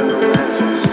No answers.